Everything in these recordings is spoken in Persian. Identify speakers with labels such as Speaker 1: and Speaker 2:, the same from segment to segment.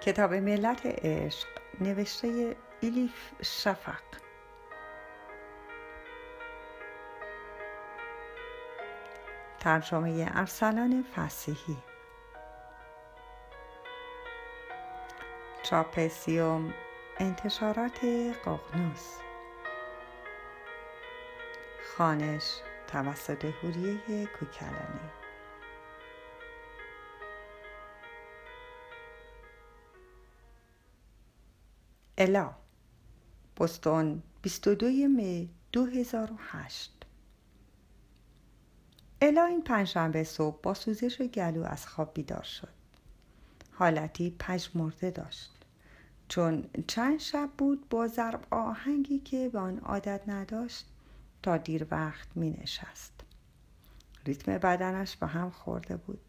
Speaker 1: کتاب ملت عشق نوشته ایلیف شفق. ترجمه ارسلان فسیحی. چاپ سیوم انتشارات ققنوس خانش توسط هوریه کوکلانی. الا بستون 22 می 2008 الا این پنجشنبه صبح با سوزش گلو از خواب بیدار شد. حالتی پژمرده داشت. چون چند شب بود با ضرب آهنگی که به آن عادت نداشت تا دیر وقت می نشست. ریتم بدنش به هم خورده بود.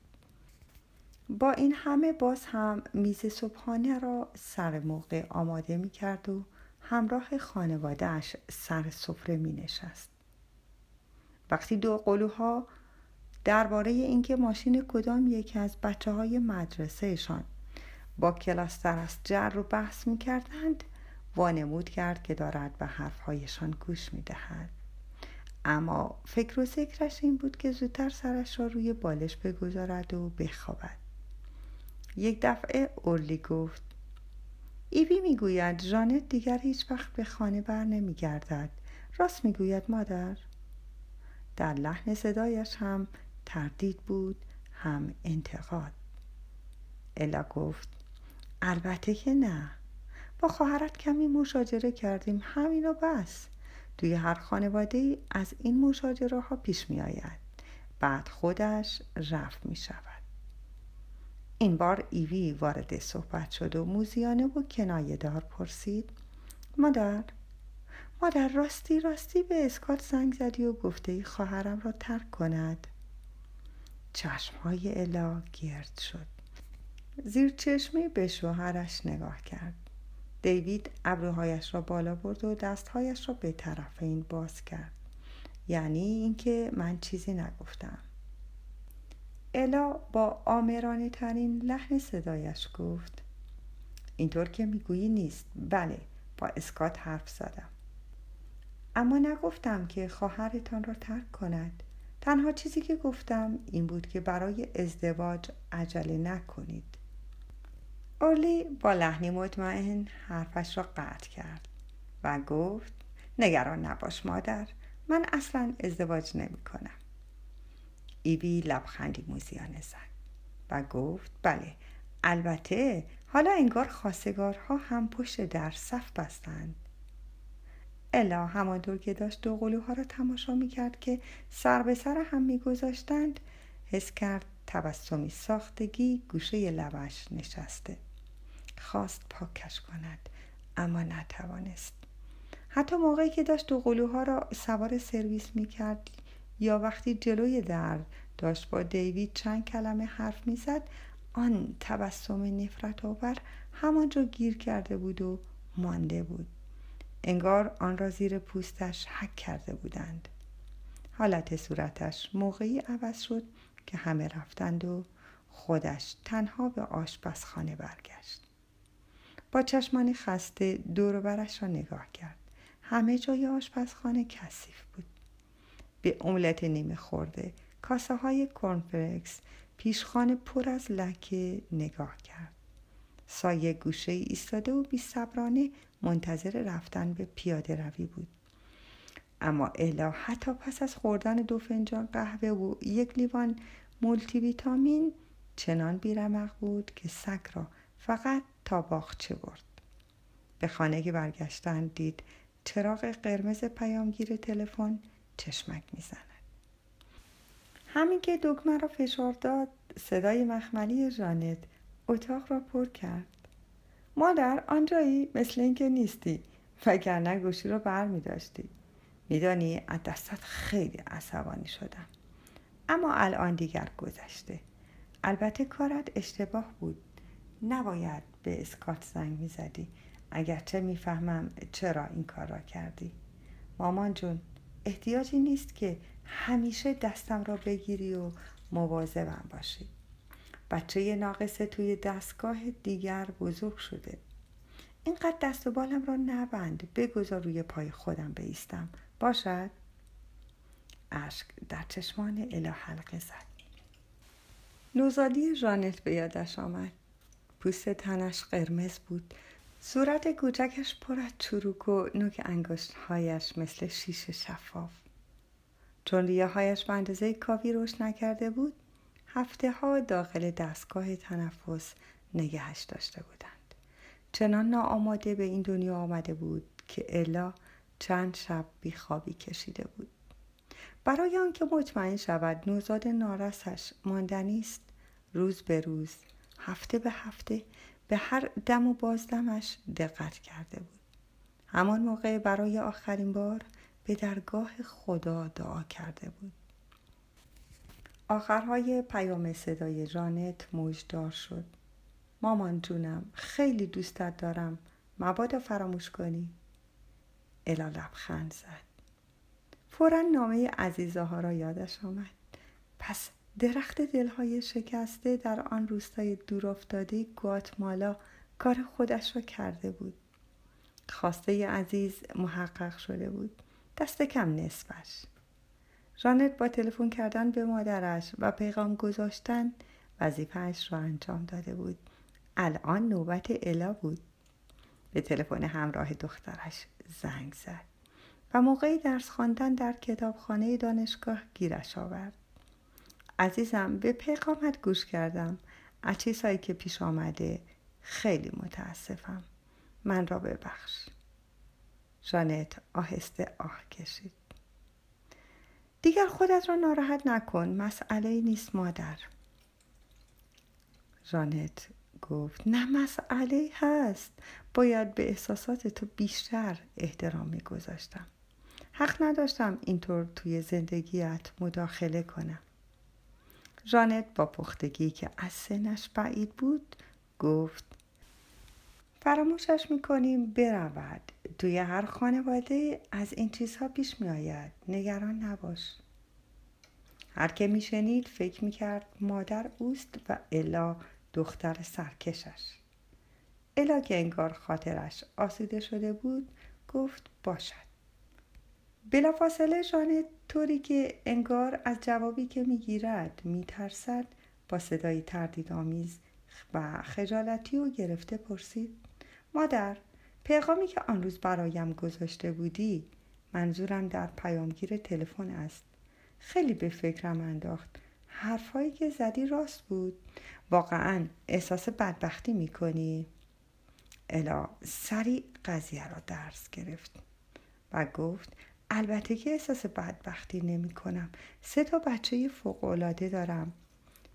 Speaker 1: با این همه باز هم میز صبحانه را سر موقع آماده می کرد و همراه خانوادهش سر سفره می نشست. وقتی دو قلوها درباره اینکه ماشین کدام یکی از بچه های مدرسهشان با کلاستر از جر رو بحث می کردند وانمود کرد که دارد به حرفهایشان گوش می دهد. اما فکر و ذکرش این بود که زودتر سرش را روی بالش بگذارد و بخوابد یک دفعه اورلی گفت ایوی می‌گوید ژانت دیگر هیچ وقت به خانه بر نمیگردد. راست می‌گوید مادر. در لحن صدایش هم تردید بود هم انتقاد. الا گفت البته که نه. با خواهرت کمی مشاجره کردیم. همینو بس. توی هر خانواده ای از این مشاجره ها پیش می آید بعد خودش رفت می شود این بار ایوی وارد صحبت شد و موزیانه و کنایه دار پرسید مادر مادر راستی راستی به اسکات زنگ زدی و گفته ای خواهرم را ترک کند. چشمهای الا گرد شد. زیر چشمی به شوهرش نگاه کرد. دیوید ابروهایش را بالا برد و دستهایش را به طرف این باز کرد. یعنی اینکه من چیزی نگفتم. الا با آمرانه ترین لحن صدایش گفت. اینطور که می‌گویی نیست. بله با اسکات حرف زدم. اما نگفتم که خواهرتان را ترک کند. تنها چیزی که گفتم این بود که برای ازدواج عجله نکنید. اولی با لحنی مطمئن حرفش را قطع کرد و گفت نگران نباش مادر من اصلا ازدواج نمی کنم ایوی لبخندی موزیانه زد و گفت بله البته حالا انگار خواستگارها هم پشت در صف بستند. الا همانطور که داشت دو قلوها را تماشا می کرد که سر به سر هم می گذاشتند حس کرد تبسمی ساختگی گوشه لبش نشسته. خواست پاکش کند اما نتوانست. حتی موقعی که داشت دو قلوها را سوار سرویس می کرد یا وقتی جلوی در داشت با دیوید چند کلمه حرف می‌زد آن تبسم نفرت آور همانجا گیر کرده بود و مانده بود. انگار آن را زیر پوستش حک کرده بودند. حالت صورتش موقعی عوض شد که همه رفتند و خودش تنها به آشپزخانه برگشت. با چشمانی خسته دور برش را نگاه کرد. همه جای آشپزخانه کثیف بود. به املت نیمه خورده کاسه های کرنفلکس پیشخان پر از لکه نگاه کرد. سایه گوشه ایستاده و بیصبرانه منتظر رفتن به پیاده روی بود. اما الا حتی پس از خوردن دو فنجان قهوه و یک لیوان مولتی ویتامین چنان بیرمق بود که سگ را فقط تا باغچه برد. به خانه که برگشتن دید چراغ قرمز پیامگیر تلفن چشمک می‌زند. همین که دکمه را فشار داد صدای مخملی ژانت اتاق را پر کرد. مادر آنجایی مثل اینکه نیستی وگرنه گوشی را بر می داشتی. میدانی از دستت خیلی عصبانی شدم. اما الان دیگر گذشته. البته کارت اشتباه بود. نباید به اسکات زنگ می‌زدی. اگرچه می‌فهمم چرا این کار را کردی. مامان جون احتیاجی نیست که همیشه دستم را بگیری و مواظبم باشی. بچه ناقصه توی دستگاه دیگر بزرگ شده. اینقدر دست و بالم را نبند. بگذار روی پای خودم بیستم. باشد؟ اشک در چشمان الا حلقه زد. نوزادی ژانت به یادش آمد. پوست تنش قرمز بود. صورت کوچکش پر از چروک و نوک انگشتهایش مثل شیش شفاف. چون ریه هایش به اندازه کافی رشد نکرده بود. هفته ها داخل دستگاه تنفس نگهش داشته بودند. چنان ناآماده به این دنیا آمده بود که الا چند شب بیخوابی کشیده بود. برای آنکه مطمئن شود نوزاد نارسش ماندنی است روز به روز هفته به هفته به هر دم و بازدمش دقت کرده بود. همان موقع برای آخرین بار به درگاه خدا دعا کرده بود. آخرهای پیام صدای جانت موجدار شد. مامان جونم خیلی دوستت دارم. مبادا فراموش کنی. الا لبخند زد. فورا نامه عزیزه ها را یادش آمد. پس درخت دلهای شکسته در آن روستای دورافتاده گواتمالا کار خودش را کرده بود. خواسته عزیز محقق شده بود. دست کم نصفش. جانت با تلفن کردن به مادرش و پیغام گذاشتن وظیفهاش را انجام داده بود. الان نوبت الا بود. به تلفن همراه دخترش زنگ زد و موقعی درس خواندن در کتابخانه دانشگاه گیرش آورد. عزیزم به پیغامت گوش کردم. از چیزهایی که پیش آمده خیلی متاسفم. من را ببخش. جانت آهسته آه کشید. دیگر خودت را ناراحت نکن. مسئله نیست مادر. جانت گفت نه مسئله هست. باید به احساسات تو بیشتر احترام میگذاشتم حق نداشتم اینطور توی زندگیت مداخله کنم. جانت با پختگی که از سنش بعید بود گفت فراموشش می‌کنیم برود. توی هر خانواده از این چیزها پیش میآید. نگران نباش. هر که میشنید فکر می‌کرد مادر اوست و الا دختر سرکشش. الا که انگار خاطرش آسوده شده بود گفت باشد. بلافاصله جانت طوری که انگار از جوابی که می‌گیرد میترسد با صدای تردیدآمیز و خجالتی و گرفته پرسید مادر پیغامی که آن روز برایم گذاشته بودی منظورم در پیامگیر تلفن است. خیلی به فکرم انداخت. حرفهایی که زدی راست بود. واقعا احساس بدبختی می‌کنی. الا سریع قضیه را درس گرفت و گفت البته که احساس بدبختی نمی کنم سه تا بچه فوقالعاده دارم.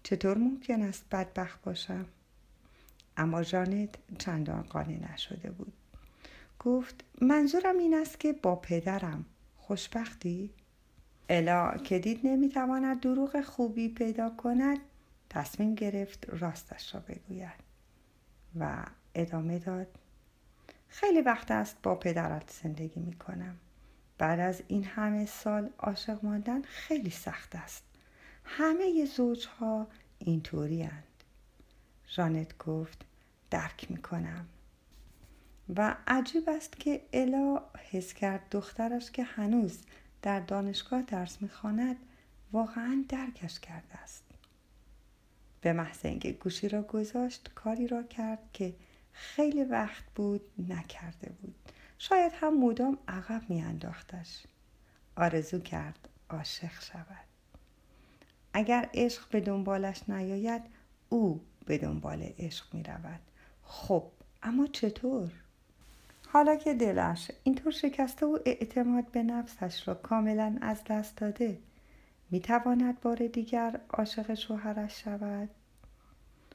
Speaker 1: چطور ممکن است بدبخت باشم؟ اما جانت چندان قانع نشده بود. گفت منظورم این است که با پدرم. خوشبختی؟ الا که دید نمی‌تواند دروغ خوبی پیدا کند تصمیم گرفت راستش را بگوید و ادامه داد. خیلی وقت است با پدرت زندگی می کنم بعد از این همه سال عاشق ماندن خیلی سخت است. همه زوجها اینطوری هند. جانت گفت درک می‌کنم. و عجیب است که الا حس کرد دخترش که هنوز در دانشگاه درس می‌خواند واقعا درکش کرده است. به محض اینکه گوشی را گذاشت کاری را کرد که خیلی وقت بود نکرده بود. شاید هم مدام عقب میانداختش آرزو کرد عاشق شود اگر عشق به دنبالش نیاید او به دنبال عشق می رود خب اما چطور؟ حالا که دلش اینطور شکسته و اعتماد به نفسش را کاملا از دست داده می تواند بار دیگر عاشق شوهرش شود؟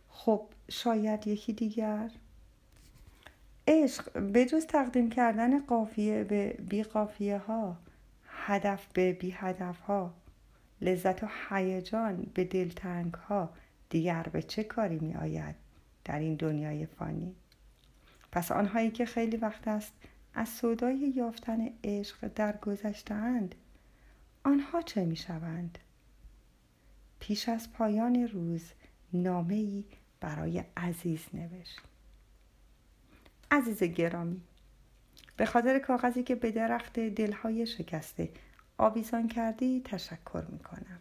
Speaker 1: خب شاید یکی دیگر؟ عشق به جز تقدیم کردن قافیه به بی قافیه ها هدف به بی هدف ها لذت و هیجان به دلتنگ ها دیگر به چه کاری می آید در این دنیای فانی پس آنهایی که خیلی وقت است از صدای یافتن عشق در گذشتهاند آنها چه می شوند؟ پیش از پایان روز نامه ای برای عزیز نوشت عزیز گرامی به خاطر کاغذی که به درخت دلهای شکسته آویزان کردی تشکر می کنم.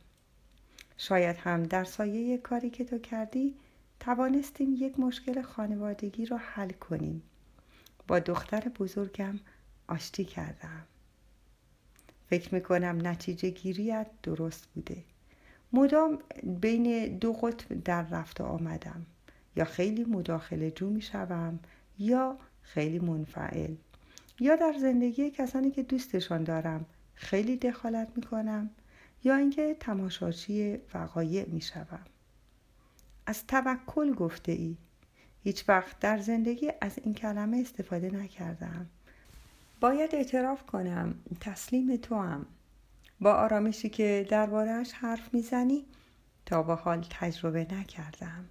Speaker 1: شاید هم در سایه کاری که تو کردی توانستیم یک مشکل خانوادگی را حل کنیم. با دختر بزرگم آشتی کردم. فکر می کنم نتیجه گیریت درست بوده. مدام بین دو قطب در رفت آمدم. یا خیلی مداخله جو می شوم یا خیلی منفعل. یا در زندگی کسانی که دوستشان دارم خیلی دخالت می کنم یا اینکه تماشاچی وقایع می شوم. از توکل گفته ای هیچ وقت در زندگی از این کلمه استفاده نکردم باید اعتراف کنم تسلیم تو هم. با آرامشی که دربارهش حرف می‌زنی تا به حال تجربه نکردم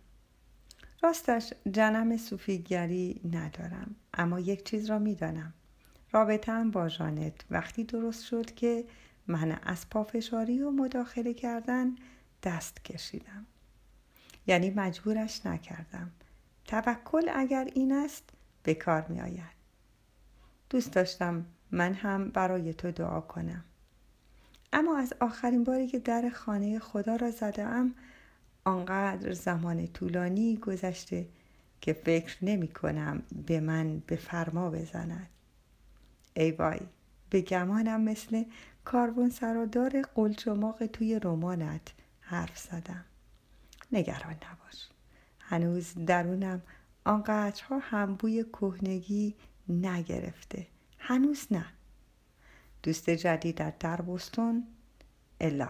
Speaker 1: راستش جنم صوفیگری ندارم اما یک چیز را می‌دانم. رابطم با جانت وقتی درست شد که من از پافشاری و مداخله کردن دست کشیدم. یعنی مجبورش نکردم. توکل اگر این است به کار می آید دوست داشتم من هم برای تو دعا کنم. اما از آخرین باری که در خانه خدا را زدم آنقدر زمان طولانی گذشته که فکر نمی کنم به من به فرما بزند. ای وای به گمانم مثل کاربون سرادار قلچماق توی رمانت حرف زدم. نگران نباش. هنوز درونم آنقدرها هم بوی کهنگی نگرفته. هنوز نه. دوست جدیدت در بستون الا.